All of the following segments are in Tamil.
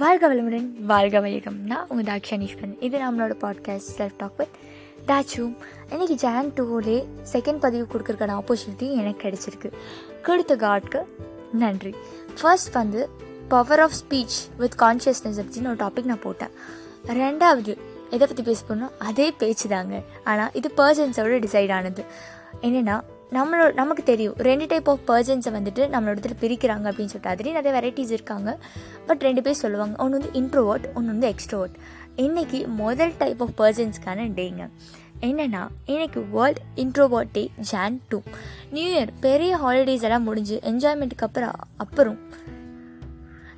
வாழ்க வளமுடன் வாழ்க வையகம். நான் உங்கள் தாக்ஷானீஸ்வரன் இது நம்மளோட பாட்காஸ்ட் செல்ஃப் டாக் வித் தாச்சு இன்னைக்கு ஜான் டூலே செகண்ட் பதிவு கொடுக்குறக்கான ஆப்பர்ச்சுனிட்டி எனக்கு கிடைச்சிருக்கு. கொடுத்த காட்க்கு நன்றி. ஃபர்ஸ்ட் வந்து power of speech with consciousness அப்படின்னு ஒரு டாபிக் நான் போட்டேன். ரெண்டாவது எதை பற்றி பேச போனோம் அதே பேச்சு தாங்க. ஆனால் இது பர்சன்ஸோட டிசைட் ஆனது. என்னென்னா நம்மளோட நமக்கு தெரியும். ரெண்டு டைப் ஆஃப் பர்சன்ஸை வந்துட்டு நம்மளோட இடத்துல பிரிக்கிறாங்க அப்படின்னு சொல்லிட்டு. அதுலேயும் நிறைய வெரைட்டிஸ் இருக்காங்க. பட் ரெண்டு பேர் சொல்லுவாங்க. ஒன்று வந்து இன்ட்ரோவர்ட் ஒன்று வந்து எக்ஸ்ட்ரோவர்ட் இன்றைக்கி முதல் டைப் ஆஃப் பர்சன்ஸ்க்கான டேங்க என்னென்னா இன்றைக்கி world introvert day Jan two new year பெரிய ஹாலிடேஸ் எல்லாம் முடிஞ்சு என்ஜாய்மெண்ட்டுக்கு அப்புறம் அப்புறம்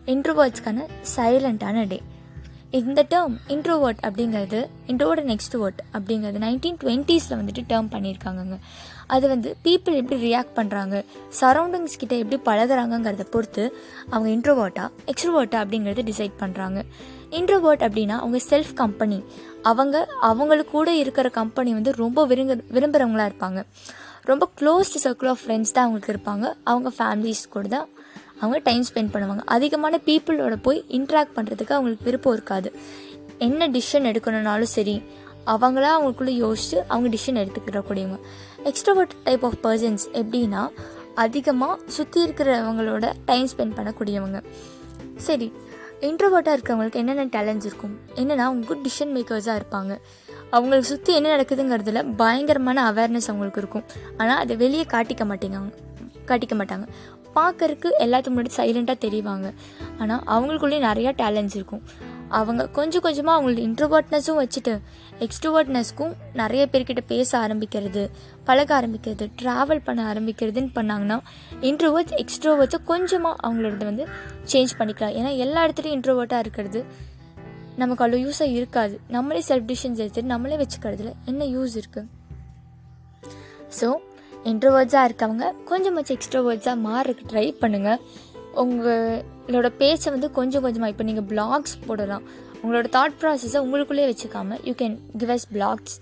இன்ட்ரோவர்ட்ஸ்க்கான சைலண்ட்டான டே இந்த டேர்ம் இன்ட்ரோவர்ட் அப்படிங்கிறது இன்ட்ரோவோட நெக்ஸ்ட் வேர்ட் அப்படிங்கிறது நைன்டீன் டுவெண்ட்டீஸில் வந்துட்டு டேர்ம் பண்ணியிருக்காங்கங்க. அது வந்து பீப்புள் எப்படி ரியாக்ட் பண்ணுறாங்க சரௌண்டிங்ஸ் கிட்ட எப்படி பழகுறாங்கங்கிறத பொறுத்து அவங்க இன்ட்ரோவர்ட்டா எக்ஸ்ட்ரோவர்ட்டா அப்படிங்கிறத டிசைட் பண்ணுறாங்க இன்ட்ரோவர்ட் அப்படின்னா அவங்க செல்ஃப் கம்பெனி அவங்க அவங்களுக்கு கூட இருக்கிற கம்பெனி வந்து ரொம்ப விரும்ப விரும்புகிறவங்களா இருப்பாங்க. ரொம்ப க்ளோஸ்டு சர்க்கிள் ஆஃப் ஃப்ரெண்ட்ஸ் தான் அவங்களுக்கு இருப்பாங்க. அவங்க ஃபேமிலிஸ் கூட தான் அவங்க டைம் ஸ்பெண்ட் பண்ணுவாங்க. அதிகமான பீப்புளோட போய் இன்ட்ராக்ட் பண்ணுறதுக்கு அவங்களுக்கு விருப்பம் இருக்காது. என்ன டிசிஷன் எடுக்கணும்னாலும் சரி அவங்களா அவங்களுக்குள்ளே யோசிச்சு அவங்க டிசிஷன் எடுத்துக்கிறக்கூடியவங்க எக்ஸ்ட்ரோவர்ட் டைப் ஆஃப் பர்சன்ஸ் எப்படின்னா அதிகமாக சுற்றி இருக்கிறவங்களோட டைம் ஸ்பெண்ட் பண்ணக்கூடியவங்க. சரி இன்ட்ரோவர்ட்டாக இருக்கிறவங்களுக்கு என்னென்ன டேலண்ட்ஸ் இருக்கும்? என்னென்னா அவங்க குட் டிசிஷன் மேக்கர்ஸாக இருப்பாங்க. அவங்களுக்கு சுற்றி என்ன நடக்குதுங்கிறதுல பயங்கரமான அவேர்னஸ் அவங்களுக்கு இருக்கும். ஆனால் அதை வெளியே காட்டிக்க மாட்டேங்க காட்டிக்க மாட்டாங்க. பார்க்கறக்கு எல்லாத்துக்கு முன்னாடி சைலண்ட்டாக தெரிவாங்க. ஆனால் அவங்களுக்குள்ளேயே நிறையா டேலண்ட்ஸ் இருக்கும். அவங்க கொஞ்சம் கொஞ்சமாக அவங்களோட இன்ட்ரோவர்ட்னஸும் வச்சுட்டு எக்ஸ்ட்ரோவர்ட்னஸ்க்கும் நிறைய பேர்கிட்ட பேச ஆரம்பிக்கிறது பழக ஆரம்பிக்கிறது ட்ராவல் பண்ண ஆரம்பிக்கிறதுன்னு பண்ணாங்கன்னா இன்ட்ரோவர்ட்ஸ் எக்ஸ்ட்ரோவர்ட்ஸை கொஞ்சமாக அவங்களோட வந்து சேஞ்ச் பண்ணிக்கலாம். ஏன்னா எல்லா இடத்துலையும் இன்ட்ரோவர்ட்டாக இருக்கிறது நமக்கு அவ்வளோ யூஸாக இருக்காது. நம்மளே செல்ஃப் டிசிஷன்ஸ் எடுத்துட்டு நம்மளே வச்சுக்கிறதுல என்ன யூஸ் இருக்குது ஸோ இன்ட்ரோவர்ட்ஸாக இருக்கவங்க கொஞ்சமாச்சும் எக்ஸ்ட்ரோவர்ட்ஸாக மாறுறதுக்கு ட்ரை பண்ணுங்கள் உங்களோட பேச்சை வந்து கொஞ்சம் கொஞ்சமாக இப்போ நீங்கள் பிளாக்ஸ் போடலாம். உங்களோட தாட் ப்ராசஸை உங்களுக்குள்ளேயே வச்சுக்காம you can give us blogs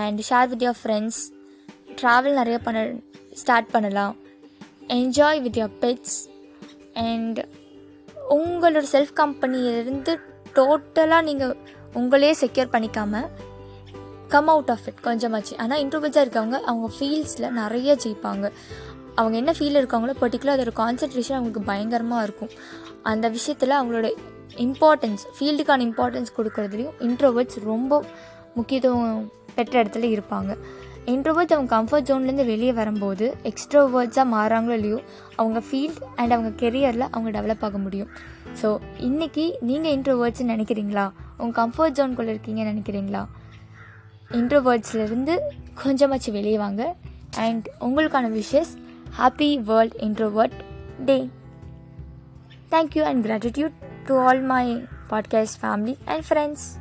and share with your friends travel நிறைய பண்ண ஸ்டார்ட் பண்ணலாம். Enjoy with your pets and உங்களோட செல்ஃப் கம்பெனியிலேருந்து டோட்டலாக நீங்கள் உங்களே செக்யூர் பண்ணிக்காமல் கம் அவுட் ஆஃப் இட் கொஞ்சமாச்சு. ஆனால் இன்ட்ரோவர்ஸாக இருக்கவங்க அவங்க ஃபீல்ஸில் நிறைய ஜெயிப்பாங்க. அவங்க என்ன ஃபீல் இருக்காங்களோ பர்டிகுலர் அதோட கான்சன்ட்ரேஷன் அவங்களுக்கு பயங்கரமாக இருக்கும். அந்த விஷயத்தில் அவங்களோட இம்பார்ட்டன்ஸ் ஃபீல்டுக்கான இம்பார்ட்டன்ஸ் கொடுக்குறதுலையும் இன்ட்ரோவர்ட்ஸ் ரொம்ப முக்கியத்துவம் பெற்ற இடத்துல இருப்பாங்க. இன்ட்ரோவர்ட்ஸ் அவங்க கம்ஃபர்ட் ஜோன்லேருந்து வெளியே வரும்போது எக்ஸ்ட்ரோவர்ட்ஸாக மாறாங்களோ இல்லையோ அவங்க ஃபீல்ட் அண்ட் அவங்க கெரியரில் அவங்க டெவலப் ஆக முடியும். ஸோ இன்றைக்கி நீங்கள் இன்ட்ரோவர்ட்ஸ்னு நினைக்கிறீங்களா? உங்கள் கம்ஃபர்ட் ஜோன்குள்ளே இருக்கீங்கன்னு நினைக்கிறீங்களா? இன்ட்ரோவேர்ட்ஸ்லேருந்து கொஞ்சமாச்சு வெளியே வாங்க. அண்ட் உங்களுக்கான wishes happy world introvert day thank you and gratitude to all my podcast family and friends